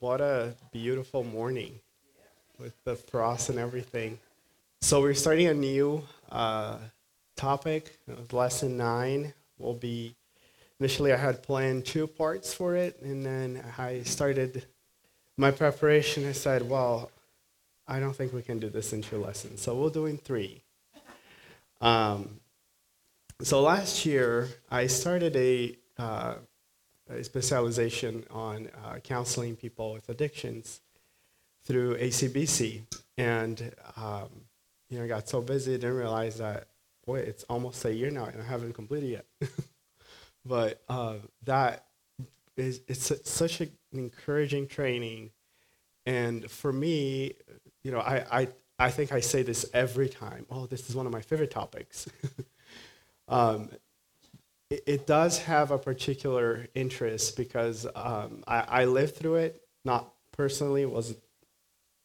what a beautiful morning with the frost and everything. So we're starting a new uh, topic. Lesson nine will be. Initially, I had planned two parts for it, and then I started my preparation. I said, "Well, I don't think we can do this in two lessons, so we'll do in three. Um, so last year, I started a uh, a specialization on uh, counseling people with addictions through ACBC. And, um, you know, I got so busy, didn't realize that, boy, it's almost a year now and I haven't completed yet. but uh, that is, it's such an encouraging training. And for me, you know, I, I, I think I say this every time. Oh, this is one of my favorite topics. um, it, it does have a particular interest because um, I, I lived through it, not personally, wasn't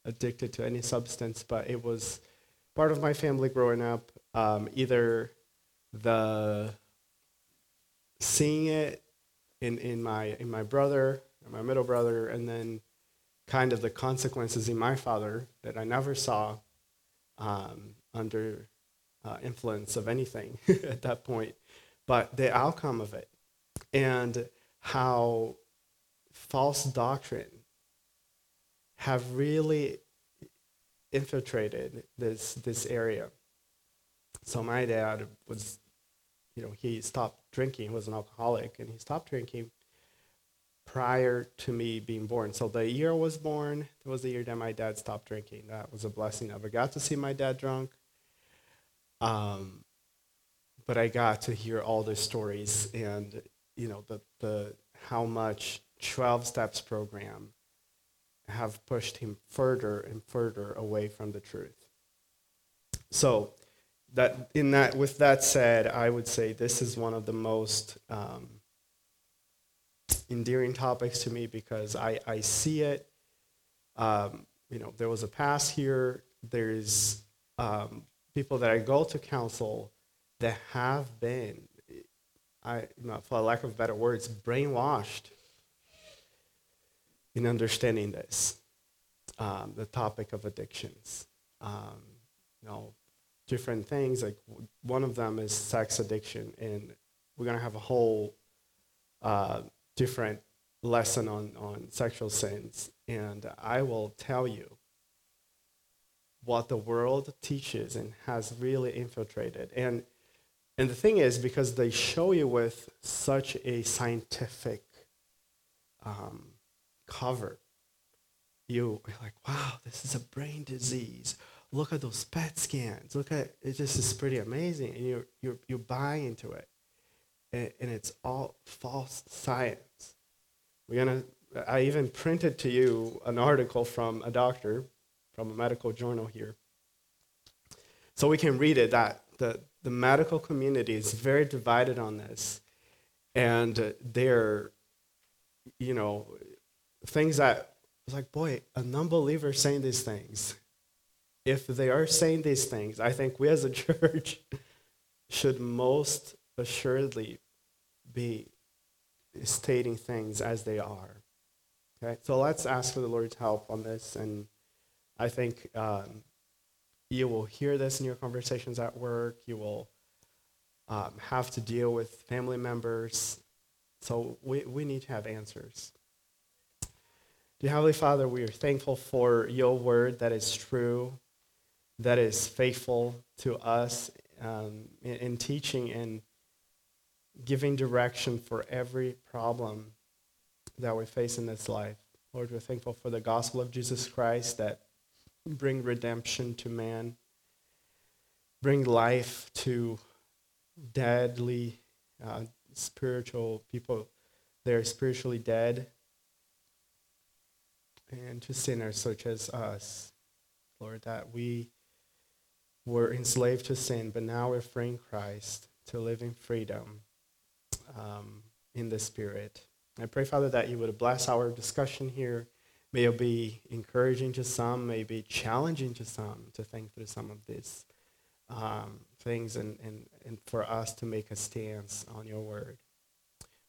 addicted to any substance, but it was part of my family growing up. Um, either the seeing it in, in my in my brother, my middle brother, and then kind of the consequences in my father that I never saw um, under uh, influence of anything at that point but the outcome of it and how false doctrine have really infiltrated this this area. So my dad was, you know, he stopped drinking. He was an alcoholic, and he stopped drinking prior to me being born. So the year I was born, was the year that my dad stopped drinking. That was a blessing. I never got to see my dad drunk. Um, but I got to hear all the stories and you know the the how much 12 steps program have pushed him further and further away from the truth. So that in that with that said, I would say this is one of the most um, endearing topics to me because I, I see it. Um, you know, there was a past here. There's um, people that I go to counsel that have been, I, for lack of better words, brainwashed in understanding this, um, the topic of addictions. Um, you know, different things. Like one of them is sex addiction, and we're gonna have a whole uh, different lesson on on sexual sins. And I will tell you what the world teaches and has really infiltrated. And and the thing is, because they show you with such a scientific um, cover, you, are like, wow, this is a brain disease. Look at those PET scans. Look at it. Just is pretty amazing, and you you you buy into it, and, and it's all false science. We're gonna. I even printed to you an article from a doctor, from a medical journal here, so we can read it. That the the medical community is very divided on this. And they're, you know, things that, it's like, boy, a non believer saying these things. If they are saying these things, I think we as a church should most assuredly be stating things as they are. Okay, so let's ask for the Lord's help on this. And I think um, you will hear this in your conversations at work. You will um, have to deal with family members. So we, we need to have answers. Dear Heavenly Father, we are thankful for your word that is true, that is faithful to us um, in, in teaching and giving direction for every problem that we face in this life. Lord, we're thankful for the gospel of Jesus Christ that bring redemption to man, bring life to deadly uh, spiritual people. They're spiritually dead, and to sinners such as us, Lord, that we were enslaved to sin, but now we're free in Christ to live in freedom um, in the Spirit. I pray, Father, that you would bless our discussion here May it be encouraging to some, may be challenging to some to think through some of these um, things and, and, and for us to make a stance on your word.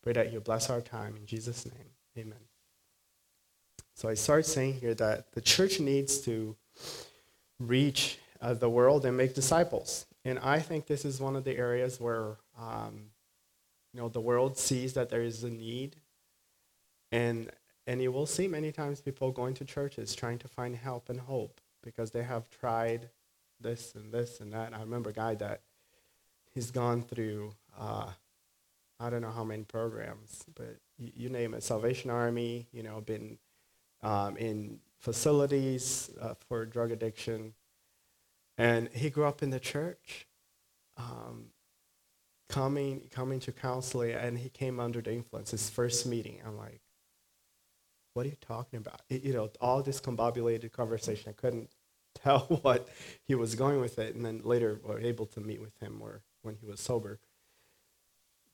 Pray that you bless our time in Jesus' name. Amen. So I start saying here that the church needs to reach uh, the world and make disciples. And I think this is one of the areas where um, you know the world sees that there is a need, and and you will see many times people going to churches trying to find help and hope because they have tried this and this and that. I remember a guy that he's gone through uh, I don't know how many programs, but you, you name it, Salvation Army, you know, been um, in facilities uh, for drug addiction, and he grew up in the church, um, coming coming to counseling, and he came under the influence. His first meeting, I'm like, "What are you talking about?" It, you know, all this combobulated conversation. I couldn't tell what he was going with it, and then later we were able to meet with him or when he was sober.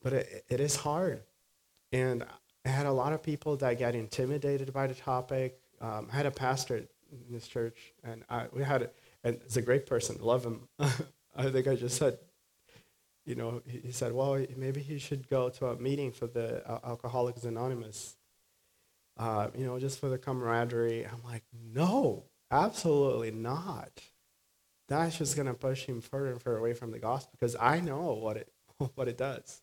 But it, it is hard, and I had a lot of people that get intimidated by the topic. Um, I had a pastor in this church, and I, we had, a, and he's a great person, love him. I think I just said, you know, he, he, said, well, maybe he should go to a meeting for the Alcoholics Anonymous, uh, you know, just for the camaraderie. I'm like, no, absolutely not. That's just going to push him further and further away from the gospel because I know what it, what it does.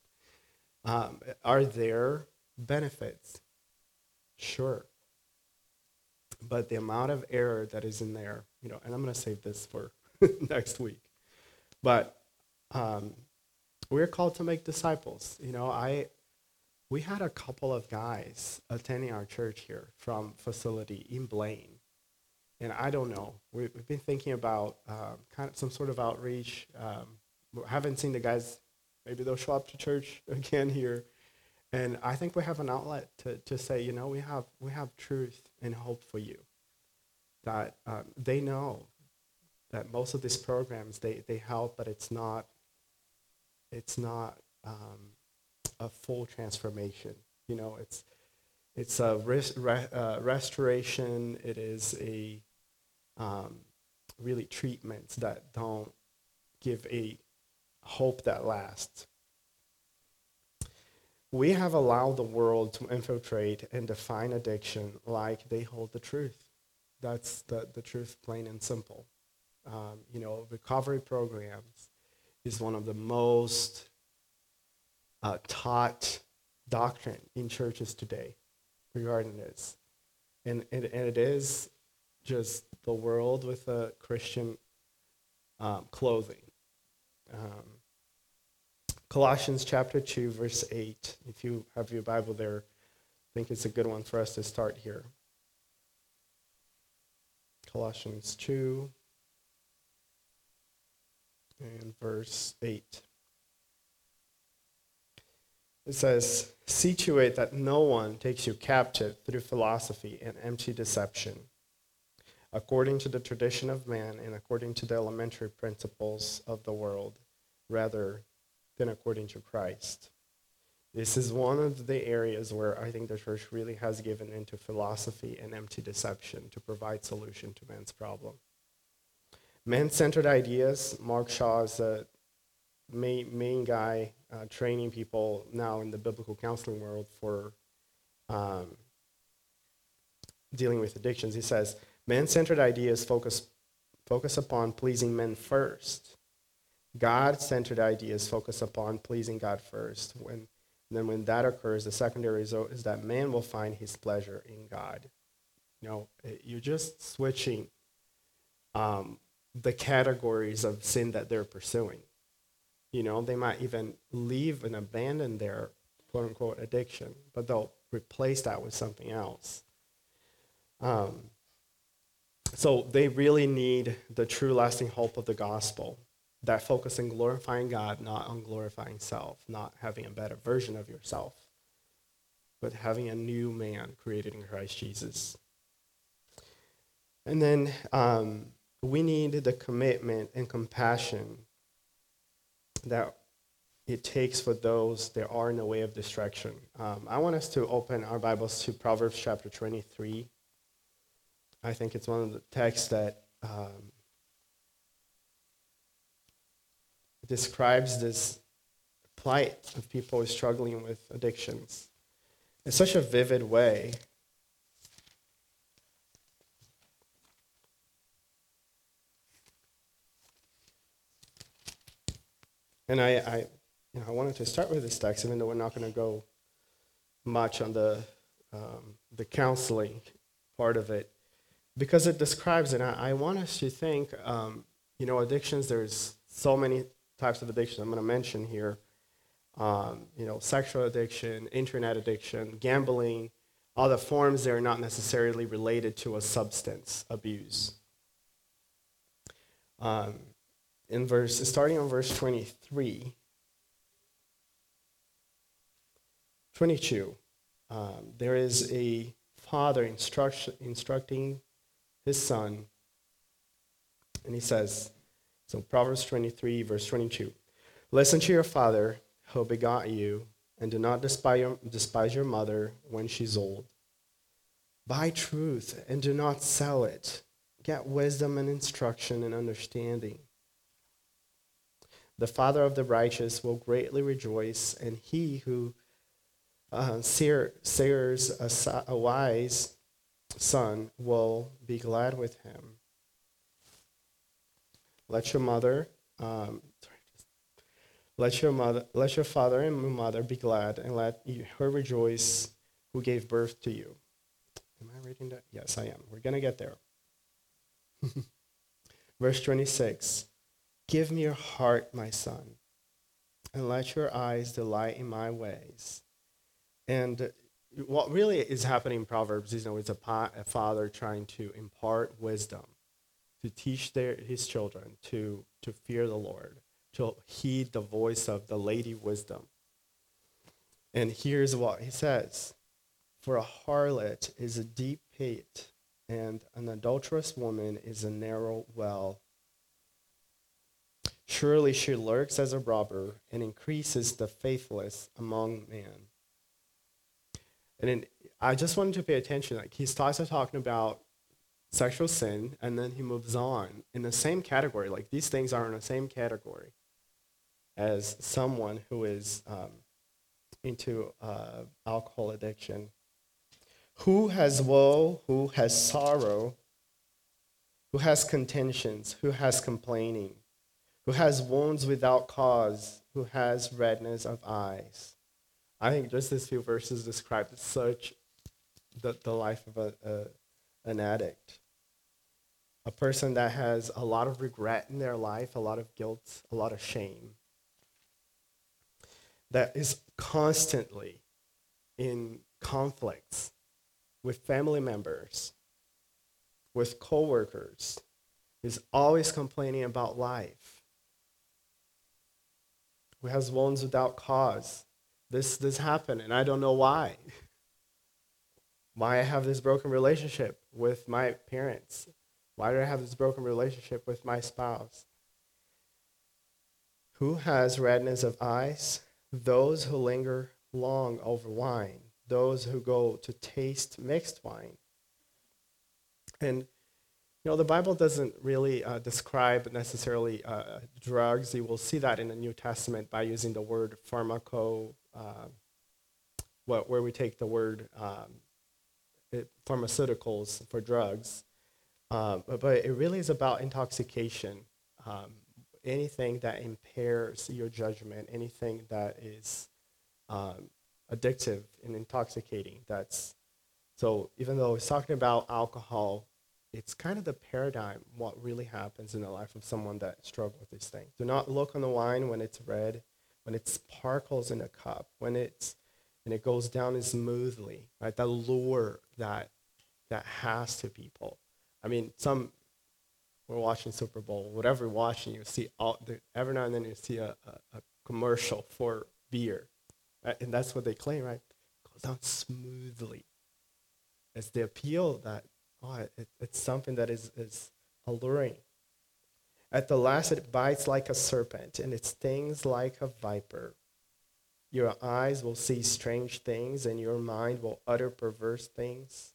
Um, are there benefits? Sure. But the amount of error that is in there, you know, and I'm going to save this for next week. But um, we're called to make disciples. You know, I we had a couple of guys attending our church here from facility in Blaine, and I don't know. We, have been thinking about um, kind of some sort of outreach. Um, haven't seen the guys. Maybe they'll show up to church again here, and I think we have an outlet to, to say, you know, we have we have truth and hope for you. That um, they know that most of these programs they, they help, but it's not it's not um, a full transformation. You know, it's it's a res- re- uh, restoration. It is a um, really treatments that don't give a hope that lasts. We have allowed the world to infiltrate and define addiction like they hold the truth. That's the, the truth, plain and simple. Um, you know, recovery programs is one of the most uh, taught doctrine in churches today regarding this. And, and, and it is just the world with a Christian um, clothing. Um, Colossians chapter 2, verse 8. If you have your Bible there, I think it's a good one for us to start here. Colossians 2 and verse 8. It says, See to it that no one takes you captive through philosophy and empty deception according to the tradition of man and according to the elementary principles of the world, rather than according to Christ. This is one of the areas where I think the church really has given into philosophy and empty deception to provide solution to man's problem. Man-centered ideas. Mark Shaw is the uh, main, main guy uh, training people now in the biblical counseling world for um, dealing with addictions. He says, Man-centered ideas focus, focus upon pleasing men first. God-centered ideas focus upon pleasing God first. When, then when that occurs, the secondary result is that man will find his pleasure in God. You know, you're just switching um, the categories of sin that they're pursuing. You know, they might even leave and abandon their quote unquote addiction, but they'll replace that with something else. Um, so they really need the true lasting hope of the gospel that focus on glorifying God, not on glorifying self, not having a better version of yourself, but having a new man created in Christ Jesus. And then um, we need the commitment and compassion that it takes for those that are in the way of distraction. Um, I want us to open our Bibles to Proverbs chapter 23. I think it's one of the texts that um, describes this plight of people struggling with addictions in such a vivid way. And I, I, you know, I wanted to start with this text, even though we're not going to go much on the, um, the counseling part of it, because it describes it. I, I want us to think, um, you know, addictions, there's so many types of addictions I'm going to mention here. Um, you know, sexual addiction, internet addiction, gambling, all the forms that are not necessarily related to a substance abuse. Um, in verse, starting on verse 23, 22, um, there is a father instruct, instructing his son, and he says, so Proverbs 23, verse 22, listen to your father who begot you, and do not despise your, despise your mother when she's old. Buy truth and do not sell it. Get wisdom and instruction and understanding. The father of the righteous will greatly rejoice, and he who uh, sears a, a wise son will be glad with him. Let your mother, um, let your mother, let your father and mother be glad, and let her rejoice who gave birth to you. Am I reading that? Yes, I am. We're to get there. Verse 26 Give me your heart, my son, and let your eyes delight in my ways. And what really is happening in Proverbs is you know, it's a, pa- a father trying to impart wisdom, to teach their, his children to, to fear the Lord, to heed the voice of the lady wisdom. And here's what he says For a harlot is a deep pit, and an adulterous woman is a narrow well. Surely she lurks as a robber and increases the faithless among men. And then I just wanted to pay attention. Like he starts talking about sexual sin, and then he moves on in the same category. Like these things are in the same category as someone who is um, into uh, alcohol addiction. Who has woe? Who has sorrow? Who has contentions? Who has complaining? Who has wounds without cause? Who has redness of eyes? I think just these few verses describe such the, the life of a, a, an addict. A person that has a lot of regret in their life, a lot of guilt, a lot of shame. That is constantly in conflicts with family members, with coworkers, is always complaining about life, who has wounds without cause, this this happened and I don't know why. Why I have this broken relationship with my parents? Why do I have this broken relationship with my spouse? Who has redness of eyes? Those who linger long over wine, those who go to taste mixed wine. And you know, the Bible doesn't really uh, describe necessarily uh, drugs. You will see that in the New Testament by using the word pharmaco, uh, where we take the word um, it, pharmaceuticals for drugs. Um, but, but, it really is about intoxication. Um, anything that impairs your judgment, anything that is um, addictive and intoxicating. That's so. Even though it's talking about alcohol, it's kind of the paradigm what really happens in the life of someone that struggles with these things. Do not look on the wine when it's red when it sparkles in a cup, when it's and it goes down smoothly, right? The lure that that has to people. I mean, some we're watching Super Bowl, whatever you're watching, you see all the, every now and then you see a, a, a commercial for beer, right? and that's what they claim, right? It goes down smoothly. It's the appeal that oh, it, it's something that is is alluring. At the last, it bites like a serpent, and it stings like a viper. Your eyes will see strange things, and your mind will utter perverse things.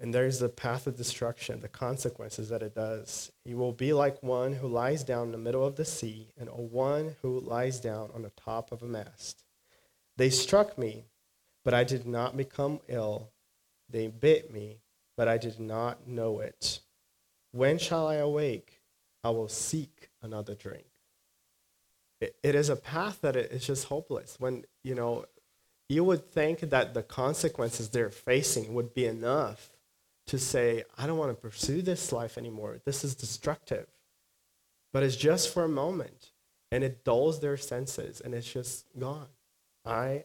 And there's the path of destruction, the consequences that it does. You will be like one who lies down in the middle of the sea, and a one who lies down on the top of a mast. They struck me, but I did not become ill. They bit me, but I did not know it. When shall I awake? I will seek another drink. It, it is a path that is just hopeless. When, you know, you would think that the consequences they're facing would be enough to say, I don't want to pursue this life anymore. This is destructive. But it's just for a moment and it dulls their senses and it's just gone. I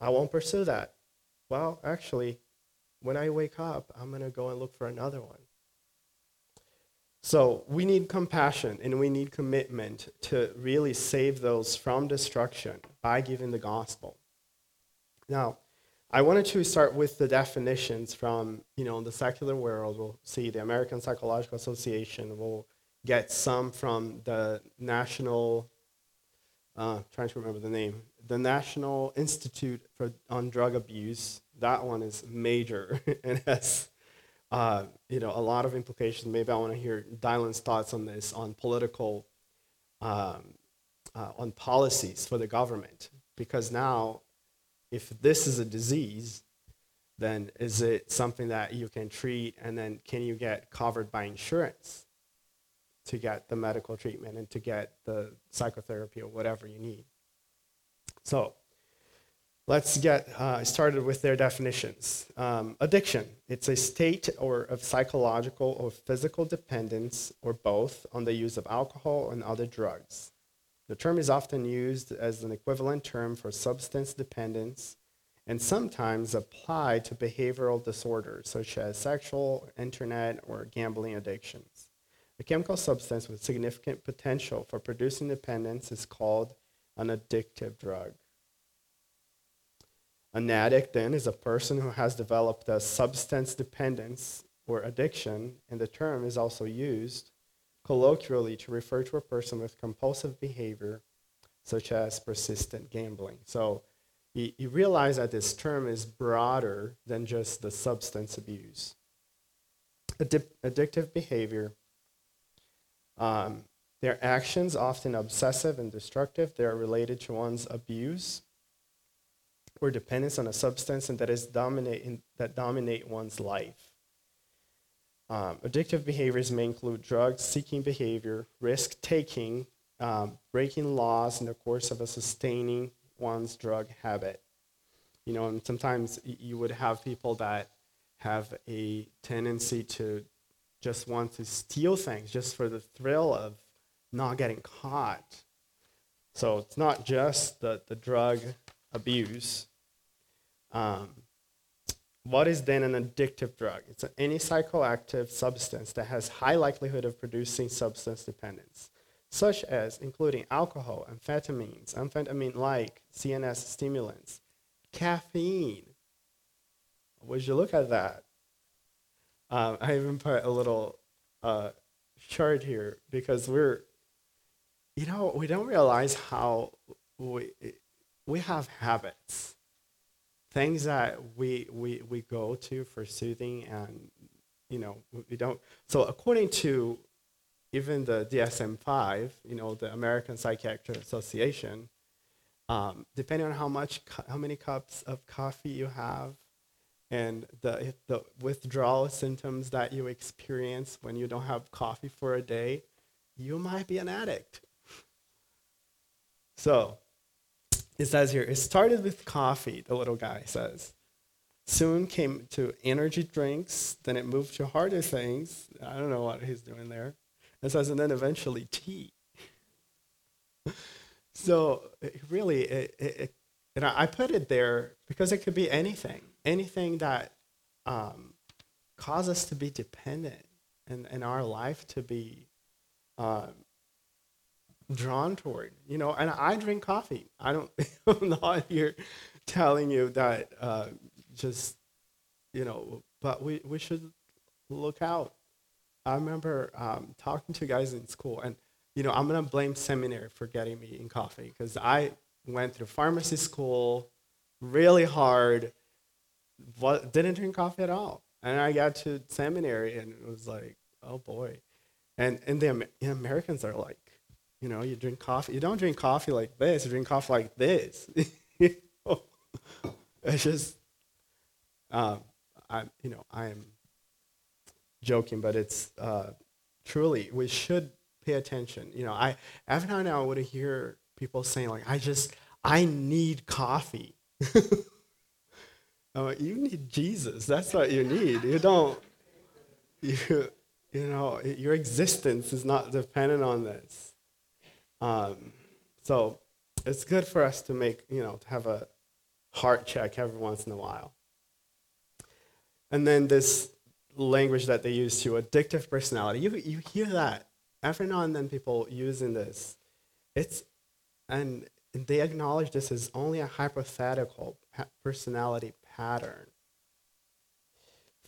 I won't pursue that. Well, actually, when I wake up, I'm going to go and look for another one. So we need compassion and we need commitment to really save those from destruction by giving the gospel. Now, I wanted to start with the definitions from, you know, the secular world. We'll see the American Psychological Association. We'll get some from the National, uh, trying to remember the name, the National Institute for, on Drug Abuse. That one is major and has, uh, you know, a lot of implications. Maybe I want to hear Dylan's thoughts on this, on political, um, uh, on policies for the government, because now if this is a disease, then is it something that you can treat and then can you get covered by insurance to get the medical treatment and to get the psychotherapy or whatever you need? So let's get uh, started with their definitions. Um, addiction, it's a state or of psychological or physical dependence or both on the use of alcohol and other drugs. The term is often used as an equivalent term for substance dependence and sometimes applied to behavioral disorders such as sexual, internet, or gambling addictions. A chemical substance with significant potential for producing dependence is called an addictive drug. An addict, then, is a person who has developed a substance dependence or addiction, and the term is also used colloquially to refer to a person with compulsive behavior, such as persistent gambling. So you, realize that this term is broader than just the substance abuse. Addi- addictive behavior. Um, their actions, often obsessive and destructive, they are related to one's abuse or dependence on a substance and that is dominate, that dominate one's life. Um, addictive behaviors may include drug seeking behavior, risk taking, um, breaking laws in the course of a sustaining one's drug habit. You know, and sometimes you would have people that have a tendency to just want to steal things just for the thrill of not getting caught. So it's not just the, the drug abuse. Um, what is then an addictive drug? It's any psychoactive substance that has high likelihood of producing substance dependence, such as including alcohol, amphetamines, amphetamine-like CNS stimulants, caffeine. Would you look at that? Um, I even put a little uh, chart here because we're, you know, we don't realize how we we have habits things that we, we, we go to for soothing and, you know, we don't. So according to even the DSM-5, you know, the American Psychiatric Association, um, depending on how much, how many cups of coffee you have, and the the withdrawal symptoms that you experience when you don't have coffee for a day, you might be an addict. So, it says here, it started with coffee, the little guy says. Soon came to energy drinks, then it moved to harder things. I don't know what he's doing there. It says, and then eventually tea. so it really, it, it, and I put it there because it could be anything, anything that um, causes us to be dependent and in our life to be um, drawn toward. You know, and I drink coffee. I don't. I'm not here telling you that uh, just you know, but we we should look out. I remember um, talking to guys in school, and you know, I'm gonna blame seminary for getting me in coffee because I went through pharmacy school really hard. What, didn't drink coffee at all, and I got to seminary, and it was like, oh boy, and and the Americans are like you know, you drink coffee. You don't drink coffee like this. You drink coffee like this. it's just, um, I, you know, I am joking, but it's uh, truly we should pay attention. You know, I every now and then I would hear people saying like, "I just I need coffee." oh, you need Jesus. That's what you need. You don't. You you know your existence is not dependent on this. Um, so it's good for us to make you know to have a heart check every once in a while. And then this language that they use to addictive personality. You, you hear that every now and then people using this. It's and they acknowledge this as only a hypothetical personality pattern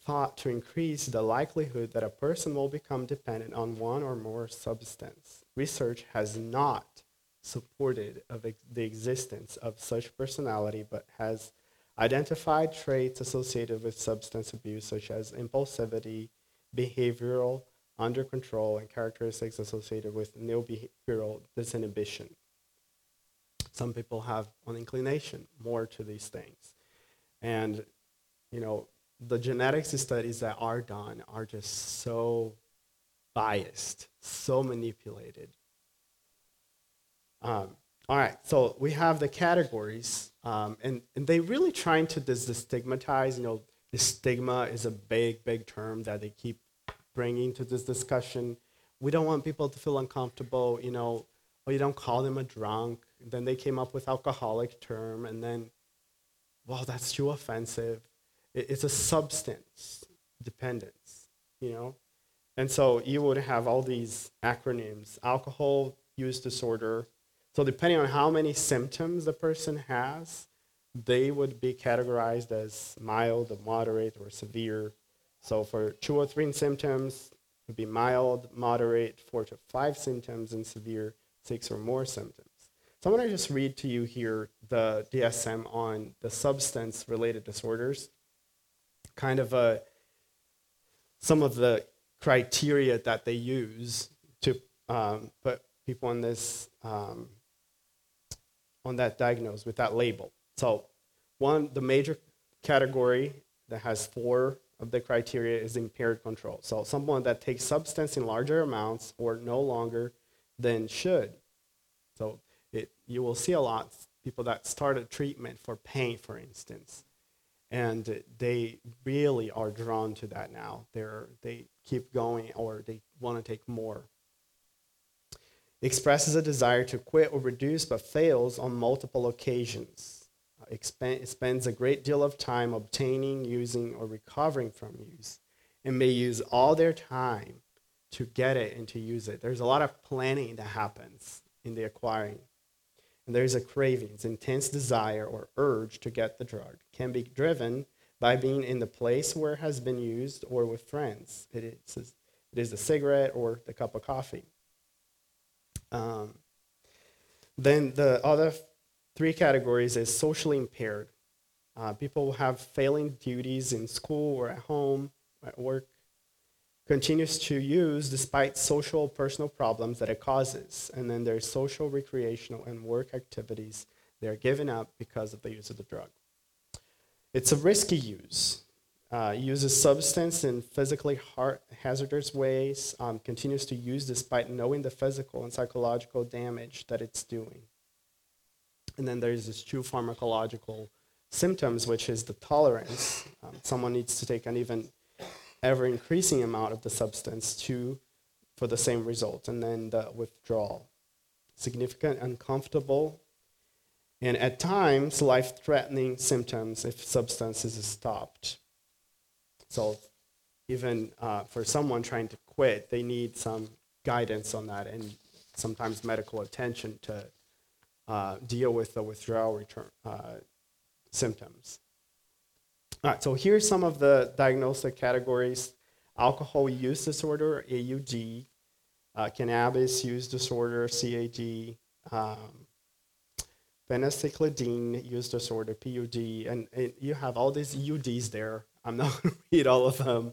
thought to increase the likelihood that a person will become dependent on one or more substance. Research has not supported of ex- the existence of such personality, but has identified traits associated with substance abuse, such as impulsivity, behavioral under control, and characteristics associated with no behavioral disinhibition. Some people have an inclination more to these things. And, you know, the genetics studies that are done are just so biased, so manipulated. Um, all right, so we have the categories, um, and, and they really trying to destigmatize. You know, the stigma is a big, big term that they keep bringing to this discussion. We don't want people to feel uncomfortable. You know, oh, you don't call them a drunk. Then they came up with alcoholic term, and then, well, that's too offensive. It, it's a substance dependence. You know, and so you would have all these acronyms: alcohol use disorder so depending on how many symptoms the person has, they would be categorized as mild, moderate, or severe. So for two or three symptoms, it would be mild, moderate, four to five symptoms, and severe, six or more symptoms. So I'm going to just read to you here the DSM on the substance-related disorders, kind of a, some of the criteria that they use to um, put people on this um, on that diagnosis with that label. So, one, the major category that has four of the criteria is impaired control. So, someone that takes substance in larger amounts or no longer than should. So, it, you will see a lot people that started treatment for pain, for instance, and they really are drawn to that now. They're, they keep going or they want to take more expresses a desire to quit or reduce but fails on multiple occasions. Expend, spends a great deal of time obtaining, using, or recovering from use, and may use all their time to get it and to use it. There's a lot of planning that happens in the acquiring. And there's a craving, it's intense desire or urge to get the drug. Can be driven by being in the place where it has been used or with friends. It is, it is the cigarette or the cup of coffee. Um, then the other three categories is socially impaired. Uh, people have failing duties in school or at home, at work, continues to use despite social personal problems that it causes. And then there's social, recreational, and work activities they're giving up because of the use of the drug. It's a risky use uh, uses substance in physically hazardous ways, um, continues to use despite knowing the physical and psychological damage that it's doing. And then there's this true pharmacological symptoms, which is the tolerance. Um, someone needs to take an even ever increasing amount of the substance to for the same result, and then the withdrawal. Significant, uncomfortable, and at times life-threatening symptoms if substances is stopped. So even uh, for someone trying to quit, they need some guidance on that and sometimes medical attention to uh, deal with the withdrawal return uh, symptoms. All right, so here's some of the diagnostic categories. Alcohol use disorder, AUD, uh, cannabis use disorder, CAD, um, use disorder, PUD, and, and, you have all these UDs there. I'm not going to read all of them.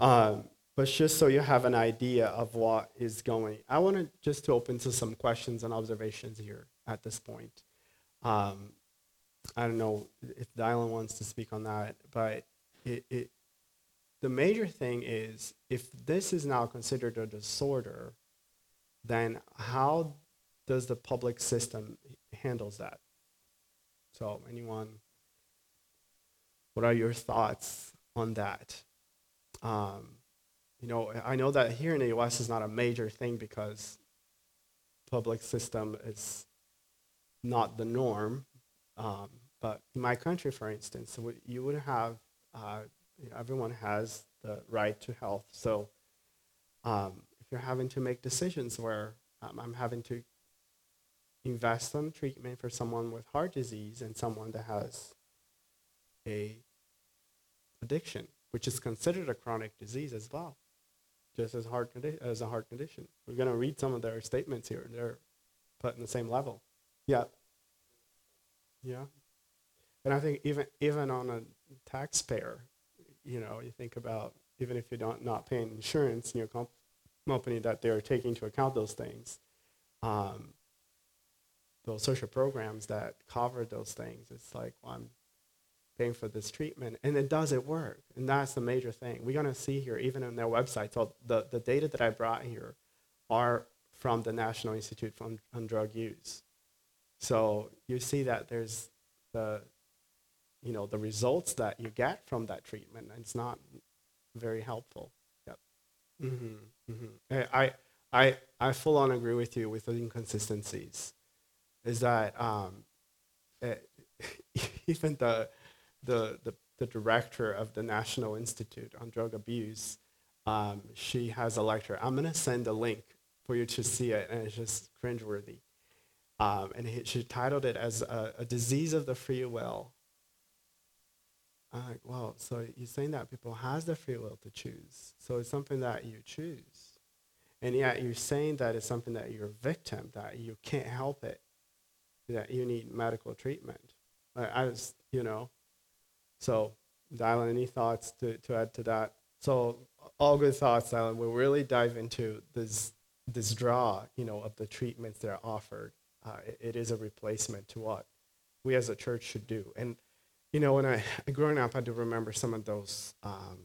Um, but just so you have an idea of what is going. I want to just to open to some questions and observations here at this point. Um, I don't know if Dylan wants to speak on that, but it, it, the major thing is if this is now considered a disorder, then how does the public system handles that? So, anyone, what are your thoughts on that? Um, you know, I know that here in the U.S. is not a major thing because public system is not the norm. Um, but in my country, for instance, you would have uh, everyone has the right to health. So um, if you're having to make decisions where um, I'm having to invest on treatment for someone with heart disease and someone that has a addiction, which is considered a chronic disease as well, just as heart condi- as a heart condition. We're going to read some of their statements here. They're put in the same level. Yeah. Yeah. And I think even even on a taxpayer, you know, you think about even if you're not, not paying insurance in your comp- company that they're taking into account those things. Um, those social programs that cover those things. It's like, well, I'm paying for this treatment, and it doesn't work. And that's the major thing. We're gonna see here, even on their website. So the, the data that I brought here are from the National Institute on, on Drug Use. So you see that there's the, you know, the results that you get from that treatment. It's not very helpful. Yep. Mm-hmm. Mm-hmm. I, I, I full on agree with you with the inconsistencies. Is that um, it, eh, even the, the, the, the director of the National Institute on Drug Abuse, um, she has a lecture. I'm going to send a link for you to see it, and it's just cringeworthy. Um, and he, she titled it as a, a, disease of the free will. I'm like, well, so you're saying that people has the free will to choose. So it's something that you choose. And yet you're saying that it's something that you're a victim, that you can't help it, that you need medical treatment. I, just, you know. So, Dylan, any thoughts to, to add to that? So, all good thoughts, Dylan. We'll really dive into this this draw, you know, of the treatments that are offered, uh, it, it is a replacement to what we as a church should do. And you know, when I growing up, I do remember some of those um,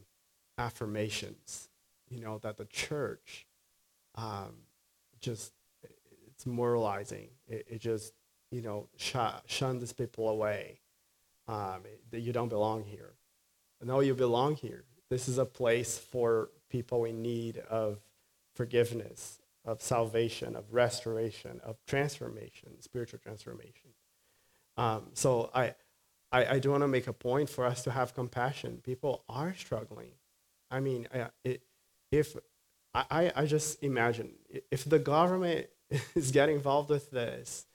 affirmations, you know, that the church um, just it's moralizing. It, it just you know sh- these people away. Um, that you don't belong here. No, you belong here. This is a place for people in need of forgiveness, of salvation, of restoration, of transformation, spiritual transformation. Um, so I, I, I do want to make a point for us to have compassion. People are struggling. I mean, it, if I, I just imagine if the government is getting involved with this,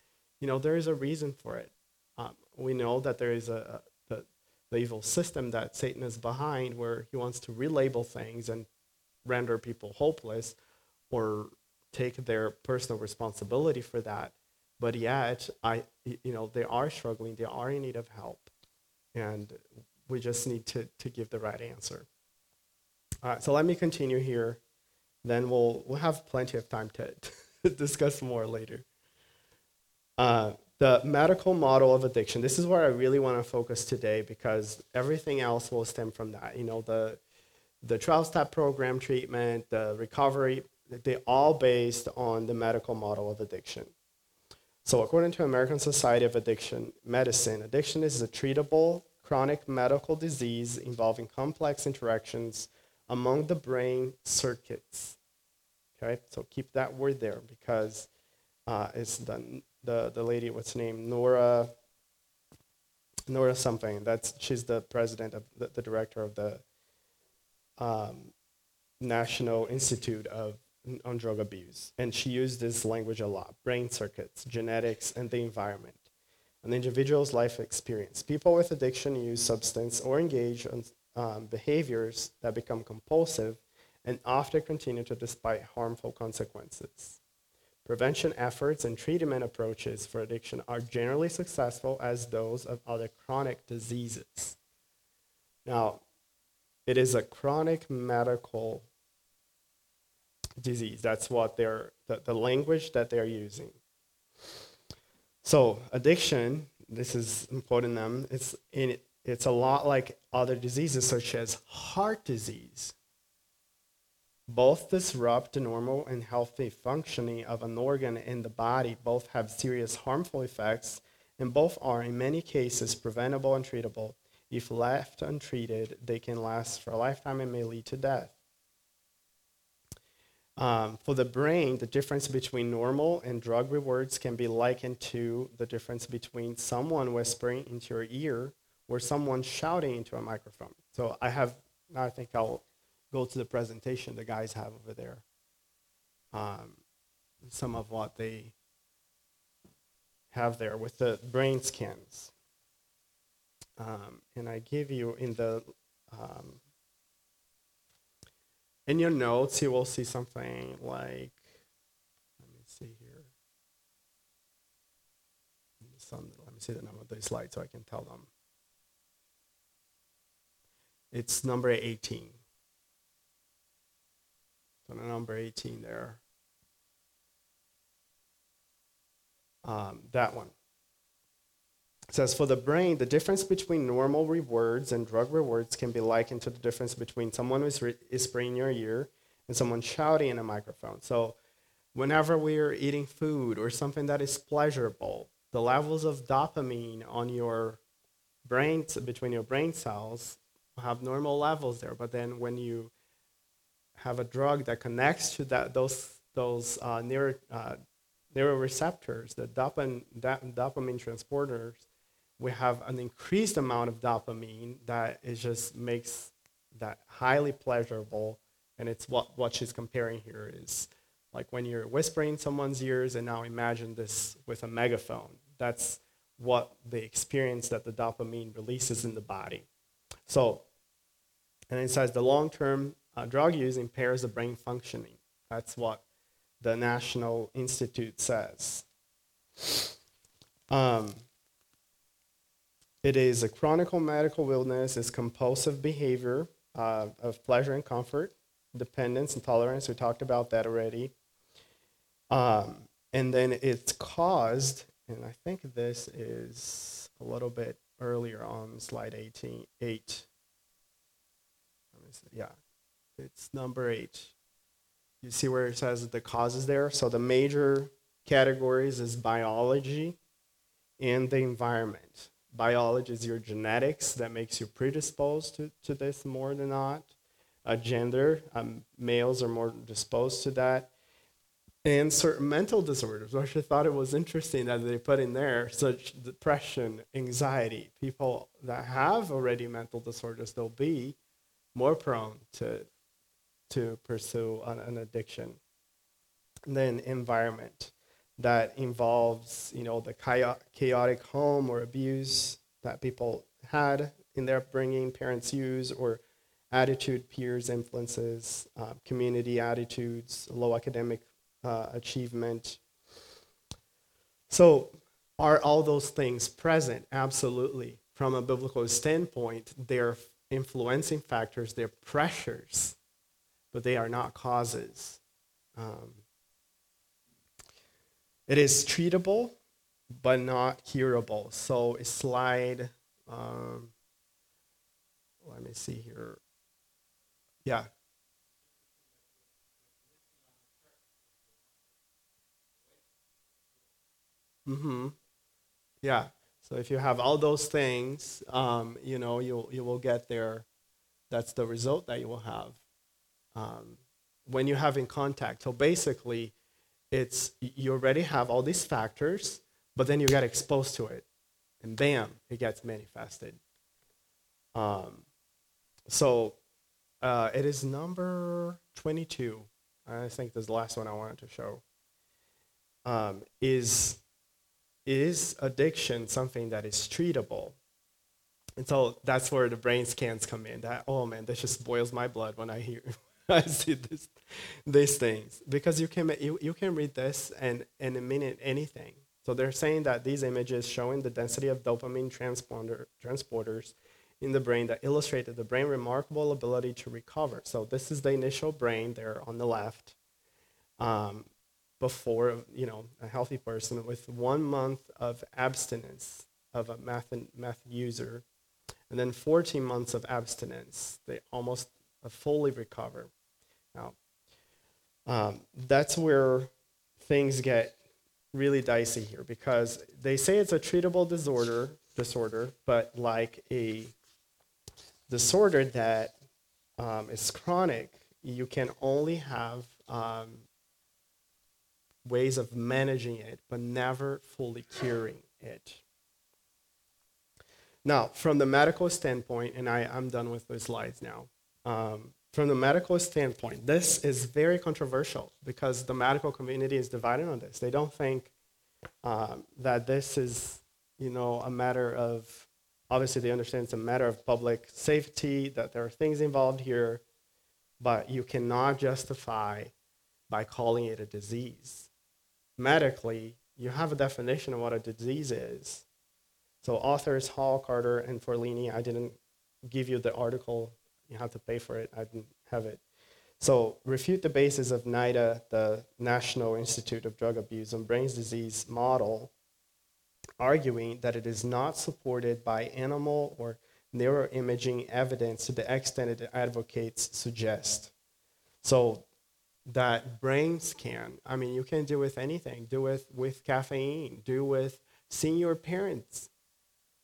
you know, there is a reason for it. Um, we know that there is a, a the, the evil system that Satan is behind, where he wants to relabel things and render people hopeless or take their personal responsibility for that. But yet, I, you know, they are struggling. They are in need of help, and we just need to to give the right answer. All right, so let me continue here. Then we'll we'll have plenty of time to, to discuss more later. Uh, the medical model of addiction. This is where I really want to focus today because everything else will stem from that. You know, the the 12 step program treatment, the recovery they're all based on the medical model of addiction. So, according to American Society of Addiction Medicine, addiction is a treatable chronic medical disease involving complex interactions among the brain circuits. Okay, so keep that word there because uh, it's the, the, the lady, what's name? Nora, Nora something. That's, she's the president of the, the director of the um, National Institute of on drug abuse. And she used this language a lot brain circuits, genetics, and the environment. An individual's life experience. People with addiction use substance or engage in um, behaviors that become compulsive and often continue to despite harmful consequences. Prevention efforts and treatment approaches for addiction are generally successful as those of other chronic diseases. Now, it is a chronic medical disease. That's what they're, the, the language that they're using. So addiction, this is important them, it's, in, it's a lot like other diseases such as heart disease. Both disrupt the normal and healthy functioning of an organ in the body. Both have serious harmful effects, and both are, in many cases, preventable and treatable. If left untreated, they can last for a lifetime and may lead to death. Um, for the brain, the difference between normal and drug rewards can be likened to the difference between someone whispering into your ear or someone shouting into a microphone. So I have, now I think I'll go to the presentation the guys have over there. Um, some of what they have there with the brain scans. Um, and I give you in the um, in your notes, you will see something like, let me see here. Let me see the number of the slide so I can tell them. It's number 18. So the number 18 there. Um, that one. It says for the brain, the difference between normal rewards and drug rewards can be likened to the difference between someone who is whispering in your ear and someone shouting in a microphone. So, whenever we're eating food or something that is pleasurable, the levels of dopamine on your brain between your brain cells have normal levels there. But then when you have a drug that connects to that those those uh, neuro, uh, neuroreceptors, the dopamine, dopamine transporters, we have an increased amount of dopamine that it just makes that highly pleasurable. And it's what, what she's comparing here is like when you're whispering in someone's ears, and now imagine this with a megaphone. That's what the experience that the dopamine releases in the body. So, and it says the long term uh, drug use impairs the brain functioning. That's what the National Institute says. Um, it is a chronic medical illness, it's compulsive behavior uh, of pleasure and comfort, dependence and tolerance. We talked about that already. Um, and then it's caused, and I think this is a little bit earlier on slide 18, 8. Yeah, it's number 8. You see where it says the causes there? So the major categories is biology and the environment biology is your genetics that makes you predisposed to, to this more than not. Uh, gender, um, males are more disposed to that. And certain mental disorders, which I thought it was interesting that they put in there, such depression, anxiety. People that have already mental disorders, they'll be more prone to, to pursue an, an addiction. And then environment that involves, you know, the chaotic home or abuse that people had in their upbringing, parents use, or attitude, peers, influences, uh, community attitudes, low academic uh, achievement. So, are all those things present? Absolutely. From a biblical standpoint, they're influencing factors, they're pressures, but they are not causes. Um, it is treatable, but not curable. So a slide, um, let me see here. Yeah. Mm-hmm. Yeah. So if you have all those things, um, you know, you you will get there. That's the result that you will have um, when you have in contact. So basically, it's you already have all these factors, but then you get exposed to it, and bam, it gets manifested. Um, so uh, it is number 22. I think this is the last one I wanted to show. Um, is is addiction something that is treatable? And so that's where the brain scans come in. That oh man, this just boils my blood when I hear I see this, these things because you can you, you can read this and and mean anything. So they're saying that these images showing the density of dopamine transporter, transporters in the brain that illustrated the brain remarkable ability to recover. So this is the initial brain there on the left. Um, before you know a healthy person with one month of abstinence of a meth, meth user, and then 14 months of abstinence, they almost fully recover. Now, Um, that's where things get really dicey here because they say it's a treatable disorder, disorder, but like a disorder that um, is chronic, you can only have um, ways of managing it, but never fully curing it. Now, from the medical standpoint, and I, I'm done with the slides now. Um, from the medical standpoint, this is very controversial because the medical community is divided on this. They don't think um, that this is, you know, a matter of, obviously they understand it's a matter of public safety, that there are things involved here, but you cannot justify by calling it a disease. Medically, you have a definition of what a disease is. So authors Hall, Carter, and Forlini, I didn't give you the article you have to pay for it. I didn't have it. So, refute the basis of NIDA, the National Institute of Drug Abuse and Brain Disease model, arguing that it is not supported by animal or neuroimaging evidence to the extent it advocates suggest. So, that brain scan, I mean, you can do with anything. Do with with caffeine. Do with seeing your parents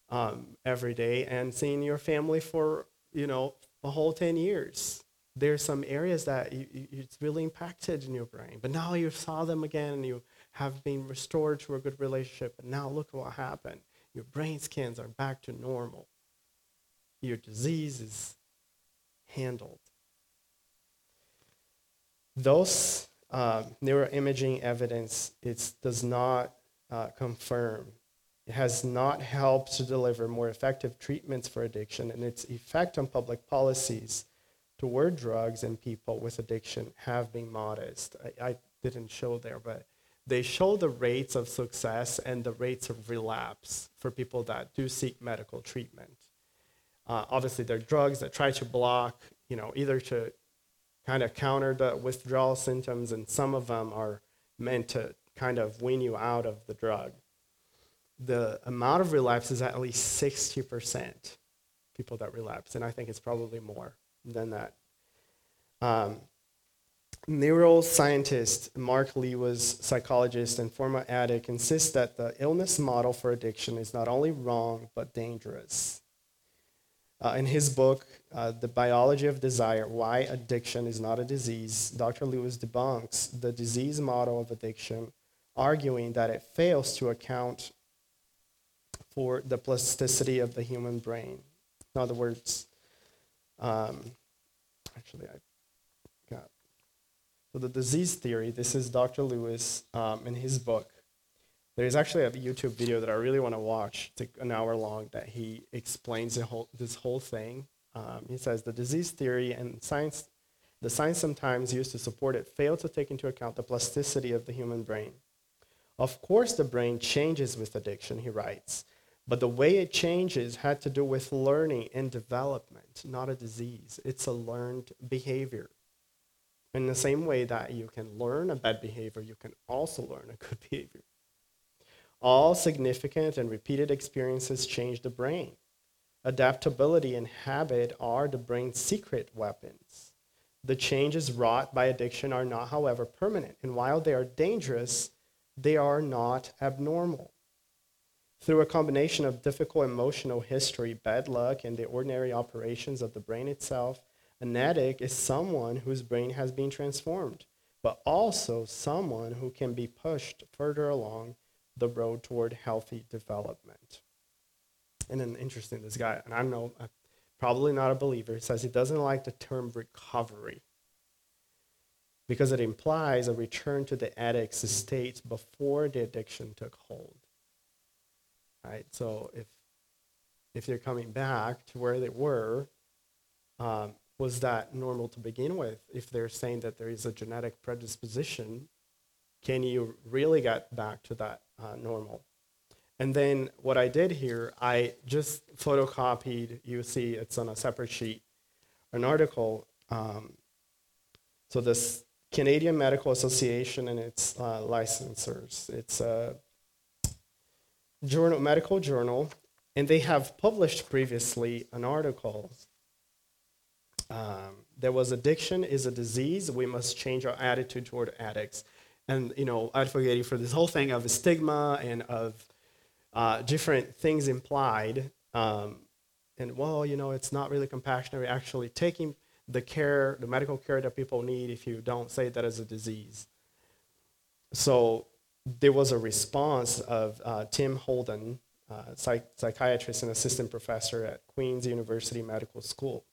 um, every day and seeing your family for you know a whole 10 years. There's some areas that you, you, it's really impacted in your brain, but now you saw them again and you have been restored to a good relationship. And now look what happened. Your brain scans are back to normal. Your disease is handled. Those uh, neuroimaging evidence it does not uh, confirm has not helped to deliver more effective treatments for addiction, and its effect on public policies toward drugs and people with addiction have been modest. I, I didn't show there, but they show the rates of success and the rates of relapse for people that do seek medical treatment. Uh, obviously, there are drugs that try to block, you know, either to kind of counter the withdrawal symptoms, and some of them are meant to kind of wean you out of the drug the amount of relapse is at least 60% people that relapse, and I think it's probably more than that. Um, neuroscientist Marc Lewis, psychologist and former addict, insists that the illness model for addiction is not only wrong but dangerous. Uh, in his book, uh, The Biology of Desire Why Addiction is Not a Disease, Dr. Lewis debunks the disease model of addiction, arguing that it fails to account for the plasticity of the human brain. In other words, um, actually, I got. So, the disease theory, this is Dr. Lewis um, in his book. There's actually a YouTube video that I really want to watch, it's an hour long, that he explains whole, this whole thing. Um, he says the disease theory and science, the science sometimes used to support it, fail to take into account the plasticity of the human brain. Of course, the brain changes with addiction, he writes. But the way it changes had to do with learning and development, not a disease. It's a learned behavior. In the same way that you can learn a bad behavior, you can also learn a good behavior. All significant and repeated experiences change the brain. Adaptability and habit are the brain's secret weapons. The changes wrought by addiction are not, however, permanent, and while they are dangerous, they are not abnormal. Through a combination of difficult emotional history, bad luck, and the ordinary operations of the brain itself, an addict is someone whose brain has been transformed, but also someone who can be pushed further along the road toward healthy development. And then interesting, this guy, and I know, uh, probably not a believer, says he doesn't like the term recovery because it implies a return to the addict's state before the addiction took hold right? So if if they're coming back to where they were, um, was that normal to begin with? If they're saying that there is a genetic predisposition, can you really get back to that uh, normal? And then what I did here, I just photocopied, you see it's on a separate sheet, an article. Um, so this Canadian Medical Association and its uh, licensors, it's a journal, medical journal, and they have published previously an article um, there was addiction is a disease. We must change our attitude toward addicts. And, you know, advocating for this whole thing of stigma and of uh, different things implied. Um, and, well, you know, it's not really compassionate. We're actually taking the care, the medical care that people need if you don't say that as a disease. So there was a response of uh, Tim Holden, uh, psych- psychiatrist and assistant professor at Queen's University Medical School.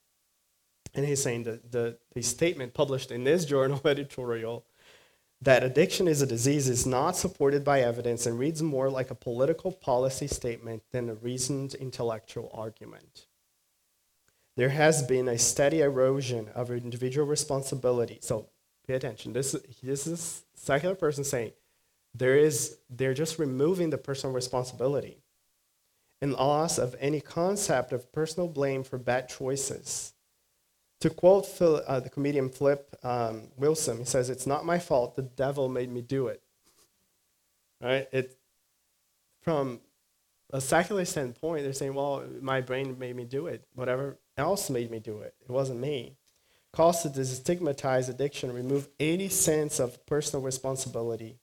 And he's saying that the, the statement published in this journal editorial that addiction is a disease is not supported by evidence and reads more like a political policy statement than a reasoned intellectual argument. There has been a steady erosion of individual responsibility. So pay attention. This, this is a secular person saying there is, they're just removing the personal responsibility and loss of any concept of personal blame for bad choices. To quote Phil, uh, the comedian Flip um, Wilson, he says, It's not my fault, the devil made me do it. Right? It, from a secular standpoint, they're saying, Well, my brain made me do it. Whatever else made me do it. It wasn't me. Calls to destigmatize addiction, remove any sense of personal responsibility.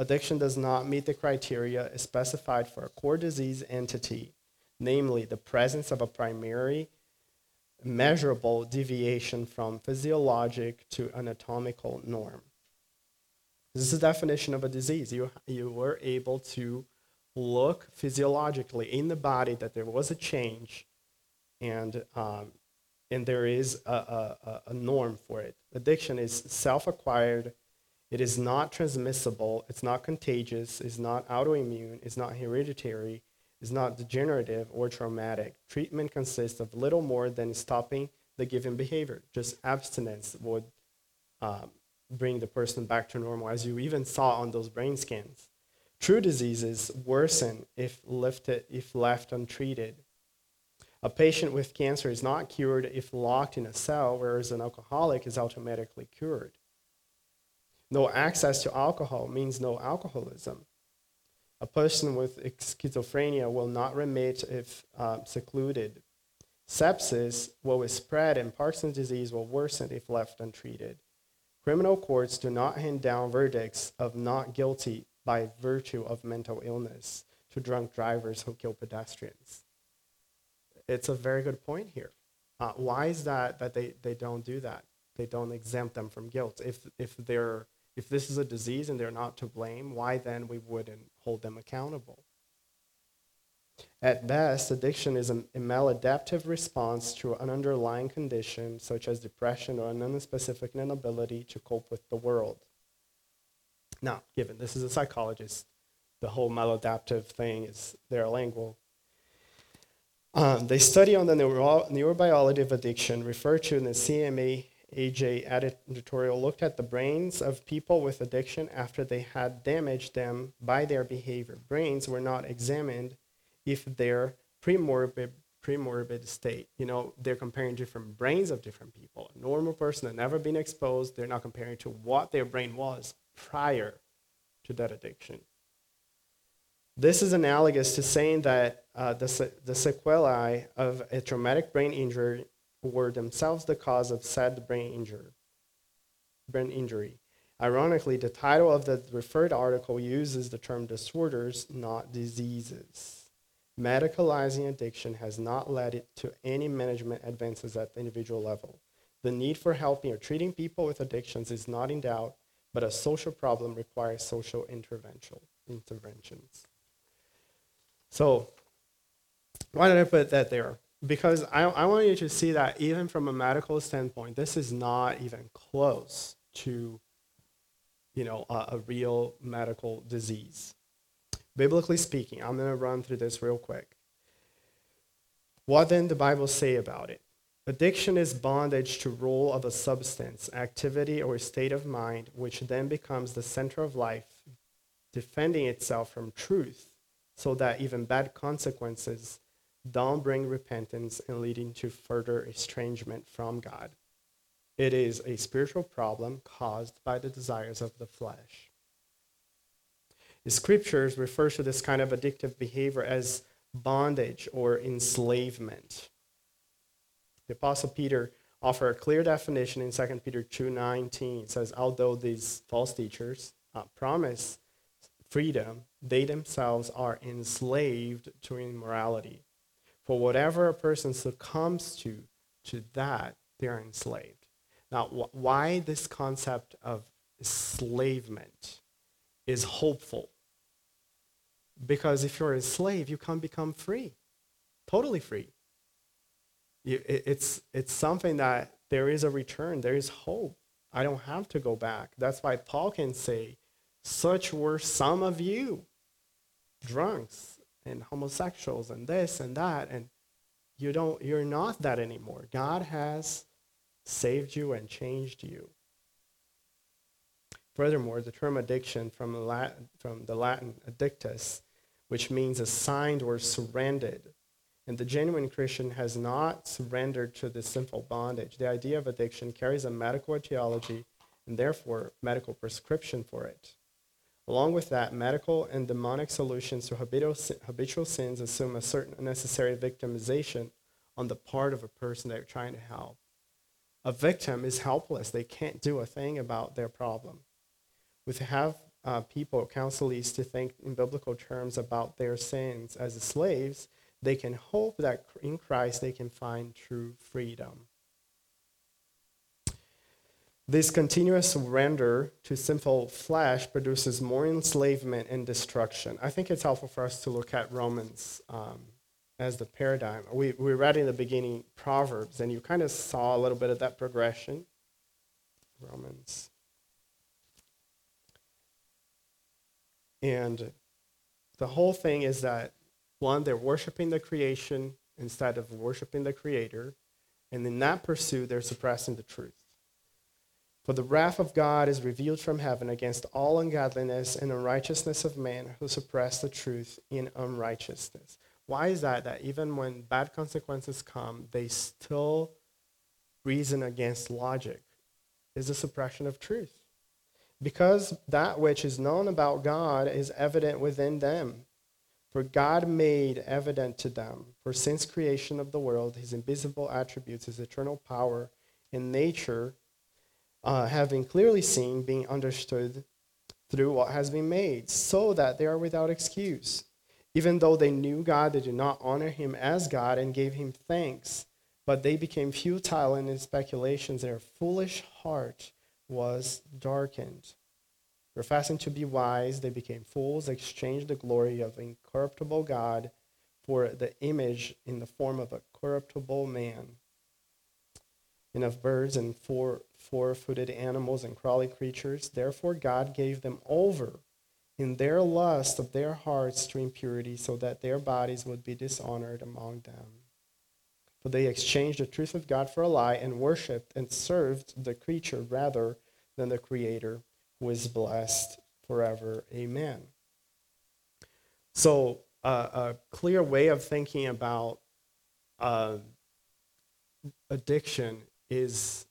Addiction does not meet the criteria specified for a core disease entity, namely the presence of a primary measurable deviation from physiologic to anatomical norm. This is the definition of a disease. You, you were able to look physiologically in the body that there was a change and, um, and there is a, a, a norm for it. Addiction is self acquired, it is not transmissible, it's not contagious, it's not autoimmune, it's not hereditary, it's not degenerative or traumatic. Treatment consists of little more than stopping the given behavior. Just abstinence would um, bring the person back to normal, as you even saw on those brain scans. True diseases worsen if, lifted, if left untreated. A patient with cancer is not cured if locked in a cell, whereas an alcoholic is automatically cured. No access to alcohol means no alcoholism. A person with schizophrenia will not remit if uh, secluded. Sepsis will spread and Parkinson's disease will worsen if left untreated. Criminal courts do not hand down verdicts of not guilty by virtue of mental illness to drunk drivers who kill pedestrians. It's a very good point here. Uh, why is that that they, they don't do that? They don't exempt them from guilt. If, if they're if this is a disease and they're not to blame, why then we wouldn't hold them accountable? At best, addiction is a, maladaptive response to an underlying condition such as depression or an unspecific inability to cope with the world. Now, given this is a psychologist, the whole maladaptive thing is their lingual. Um, they study on the neuro- neurobiology of addiction, referred to in the CMA AJ editorial looked at the brains of people with addiction after they had damaged them by their behavior. Brains were not examined if their premorbid premorbid state. You know, they're comparing different brains of different people. A normal person that never been exposed, they're not comparing to what their brain was prior to that addiction. This is analogous to saying that uh, the, the sequelae of a traumatic brain injury were themselves the cause of said brain injury. Brain injury. Ironically, the title of the referred article uses the term disorders, not diseases. Medicalizing addiction has not led to any management advances at the individual level. The need for helping or treating people with addictions is not in doubt, but a social problem requires social intervention, interventions. So, why did I put that there? Because I, I want you to see that even from a medical standpoint, this is not even close to, you know, a, a real medical disease. Biblically speaking, I'm going to run through this real quick. What then the Bible say about it? Addiction is bondage to rule of a substance, activity, or state of mind, which then becomes the center of life, defending itself from truth, so that even bad consequences don't bring repentance and leading to further estrangement from God. It is a spiritual problem caused by the desires of the flesh. The scriptures refer to this kind of addictive behavior as bondage or enslavement. The Apostle Peter offers a clear definition in 2 Peter 2:19. It says, "Although these false teachers uh, promise freedom, they themselves are enslaved to immorality. For whatever a person succumbs to, to that, they are enslaved." Now, wh- why this concept of enslavement is hopeful? Because if you're a slave, you can become free, totally free. You, it, it's, it's something that there is a return, there is hope. I don't have to go back. That's why Paul can say, Such were some of you, drunks and homosexuals and this and that. And you don't, you're not that anymore. God has saved you and changed you. Furthermore, the term addiction from the Latin, from the Latin addictus, which means assigned or surrendered, and the genuine Christian has not surrendered to the sinful bondage. The idea of addiction carries a medical etiology and therefore medical prescription for it. Along with that, medical and demonic solutions to habitual sins assume a certain unnecessary victimization on the part of a person they're trying to help. A victim is helpless, they can't do a thing about their problem. We have uh, people, counselees, to think in biblical terms about their sins as slaves they can hope that in Christ they can find true freedom. This continuous surrender to sinful flesh produces more enslavement and destruction. I think it's helpful for us to look at Romans um, as the paradigm. We, we read in the beginning Proverbs, and you kind of saw a little bit of that progression. Romans. And the whole thing is that one, they're worshiping the creation instead of worshiping the creator. And in that pursuit, they're suppressing the truth. For the wrath of God is revealed from heaven against all ungodliness and unrighteousness of men who suppress the truth in unrighteousness. Why is that? That even when bad consequences come, they still reason against logic, is the suppression of truth. Because that which is known about God is evident within them for God made evident to them, for since creation of the world, his invisible attributes, his eternal power and nature, uh, been clearly seen, being understood through what has been made, so that they are without excuse. Even though they knew God, they did not honor him as God and gave him thanks, but they became futile in their speculations. Their foolish heart was darkened. Professing to be wise, they became fools, exchanged the glory of incorruptible God for the image in the form of a corruptible man, and of birds and four four footed animals and crawling creatures. Therefore, God gave them over in their lust of their hearts to impurity, so that their bodies would be dishonored among them. For they exchanged the truth of God for a lie and worshipped and served the creature rather than the Creator who is blessed forever. Amen. So, uh, a clear way of thinking about uh, addiction is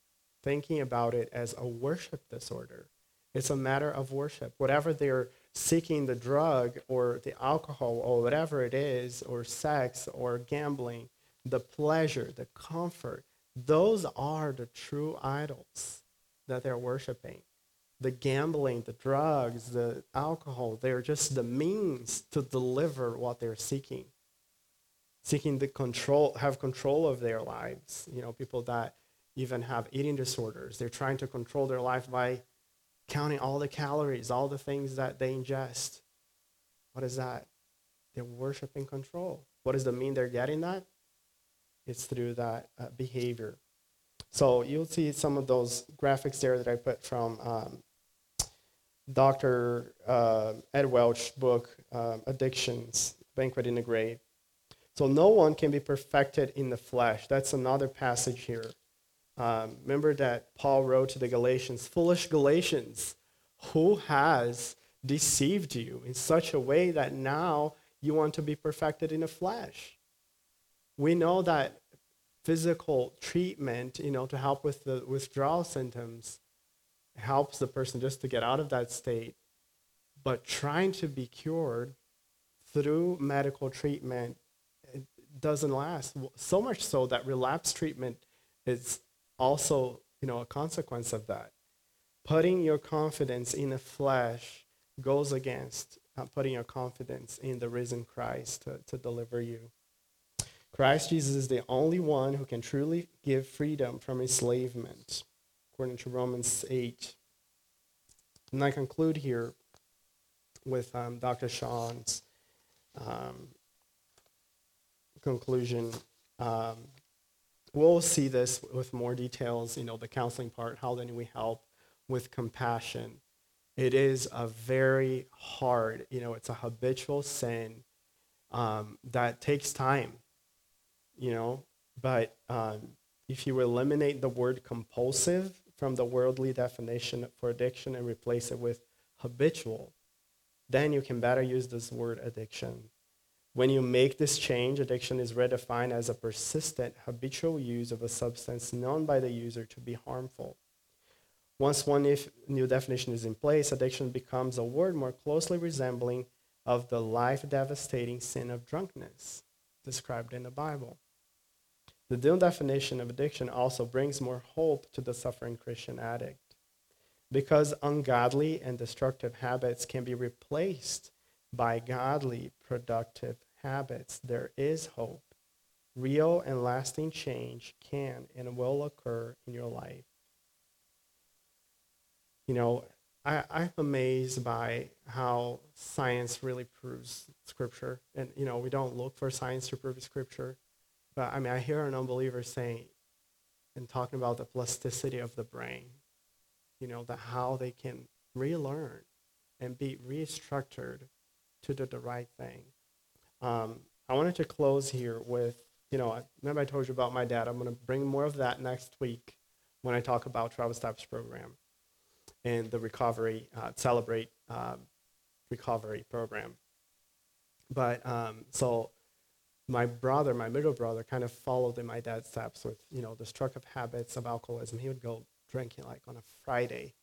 thinking about it as a worship disorder. It's a matter of worship. Whatever they're seeking the drug or the alcohol or whatever it is, or sex or gambling, the pleasure, the comfort, those are the true idols that they're worshiping the gambling, the drugs, the alcohol, they're just the means to deliver what they're seeking. Seeking the control, have control of their lives. You know, people that even have eating disorders, they're trying to control their life by counting all the calories, all the things that they ingest. What is that? They're worshiping control. What does the mean they're getting that? It's through that uh, behavior. So you'll see some of those graphics there that I put from um, Dr. Uh, Ed Welch book, uh, Addictions, Banquet in the Grave. So no one can be perfected in the flesh. That's another passage here. Um, remember that Paul wrote to the Galatians, foolish Galatians, who has deceived you in such a way that now you want to be perfected in the flesh? We know that physical treatment, you know, to help with the withdrawal symptoms helps the person just to get out of that state. But trying to be cured through medical treatment doesn't last. So much so that relapse treatment is also, you know, a consequence of that. Putting your confidence in the flesh goes against uh, putting your confidence in the risen Christ to, to deliver you. Christ Jesus is the only one who can truly give freedom from enslavement, according to Romans 8. And I conclude here with um, Dr. Sean's um, conclusion. Um, we'll see this with more details, you know, the counseling part, how then we help with compassion. It is a very hard, you know, it's a habitual sin um, that takes time, you know, but um, if you eliminate the word compulsive from the worldly definition for addiction and replace it with habitual, then you can better use this word addiction. When you make this change, addiction is redefined as a persistent, habitual use of a substance known by the user to be harmful. Once one new definition is in place, addiction becomes a word more closely resembling of the life-devastating sin of drunkenness described in the Bible. The new definition of addiction also brings more hope to the suffering Christian addict. Because ungodly and destructive habits can be replaced by godly, productive habits, there is hope. Real and lasting change can and will occur in your life. You know, I, I'm amazed by how science really proves scripture. And, you know, we don't look for science to prove scripture. But, I mean, I hear an unbeliever saying and talking about the plasticity of the brain, you know, the how they can relearn and be restructured to do the right thing. Um, I wanted to close here with, you know, remember I told you about my dad. I'm going to bring more of that next week when I talk about Travis Types program and the recovery, uh, celebrate uh, recovery program. But um, so my brother, my middle brother, kind of followed in my dad's steps with, you know, destructive habits of alcoholism. He would go drinking like on a Friday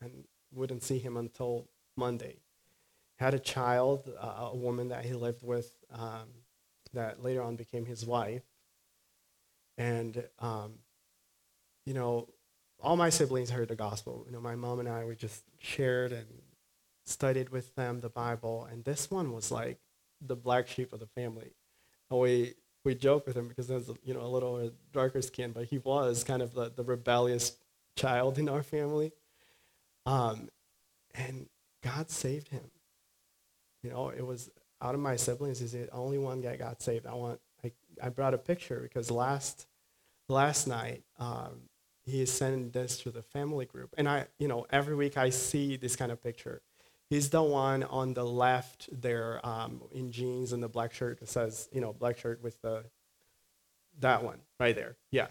and wouldn't see him until Monday had a child, uh, a woman that he lived with, um, that later on became his wife. And, um, you know, all my siblings heard the gospel. You know, my mom and I, we just shared and studied with them the Bible. And this one was like the black sheep of the family. And we, we joke with him because he has, you know, a little darker skin, but he was kind of the, the rebellious child in our family. Um, and God saved him you know, it was out of my siblings, he's the only one that got saved. I want, I, I brought a picture because last, last night, um, he sent this to the family group. And I, you know, every week I see this kind of picture. He's the one on the left there um, in jeans and the black shirt that says, you know, black shirt with the, that one right there. Yeah,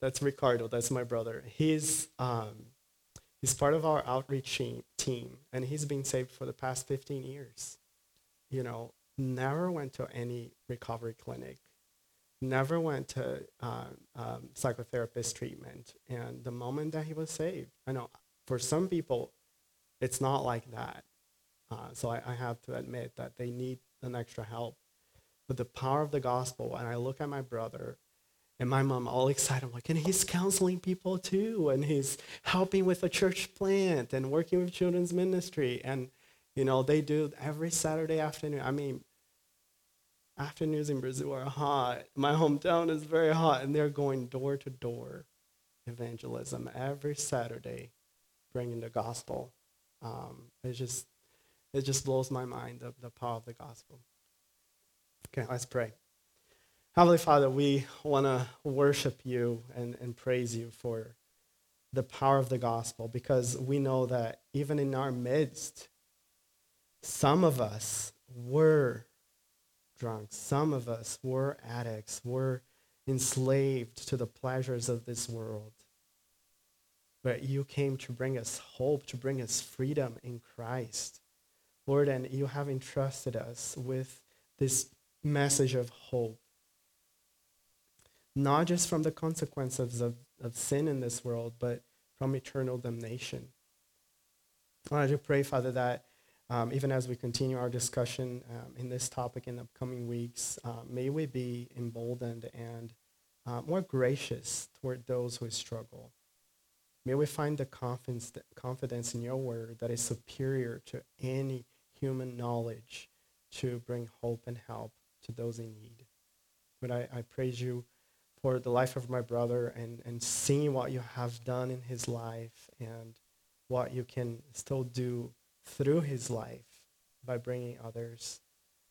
that's Ricardo. That's my brother. He's, um, he's part of our outreach team, and he's been saved for the past 15 years you know, never went to any recovery clinic, never went to um, um, psychotherapist treatment. And the moment that he was saved, I know for some people, it's not like that. Uh, so I, I have to admit that they need an extra help. But the power of the gospel, and I look at my brother and my mom all excited. I'm like, and he's counseling people too, and he's helping with a church plant and working with children's ministry. And you know, they do every Saturday afternoon. I mean, afternoons in Brazil are hot. My hometown is very hot, and they're going door to door evangelism every Saturday, bringing the gospel. Um, it just it just blows my mind the, the power of the gospel. Okay, let's pray. Heavenly Father, we want to worship you and, and praise you for the power of the gospel because we know that even in our midst, some of us were drunk. Some of us were addicts, were enslaved to the pleasures of this world. But you came to bring us hope, to bring us freedom in Christ. Lord, and you have entrusted us with this message of hope. Not just from the consequences of, of sin in this world, but from eternal damnation. I want to pray, Father, that um, even as we continue our discussion um, in this topic in the coming weeks, uh, may we be emboldened and uh, more gracious toward those who struggle. May we find the confidence, confidence in your word that is superior to any human knowledge to bring hope and help to those in need. But I, I praise you for the life of my brother and, and seeing what you have done in his life and what you can still do through his life by bringing others,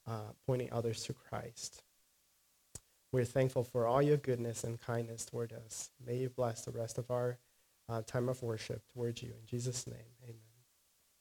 uh, pointing others to Christ. We're thankful for all your goodness and kindness toward us. May you bless the rest of our uh, time of worship towards you. In Jesus' name, amen.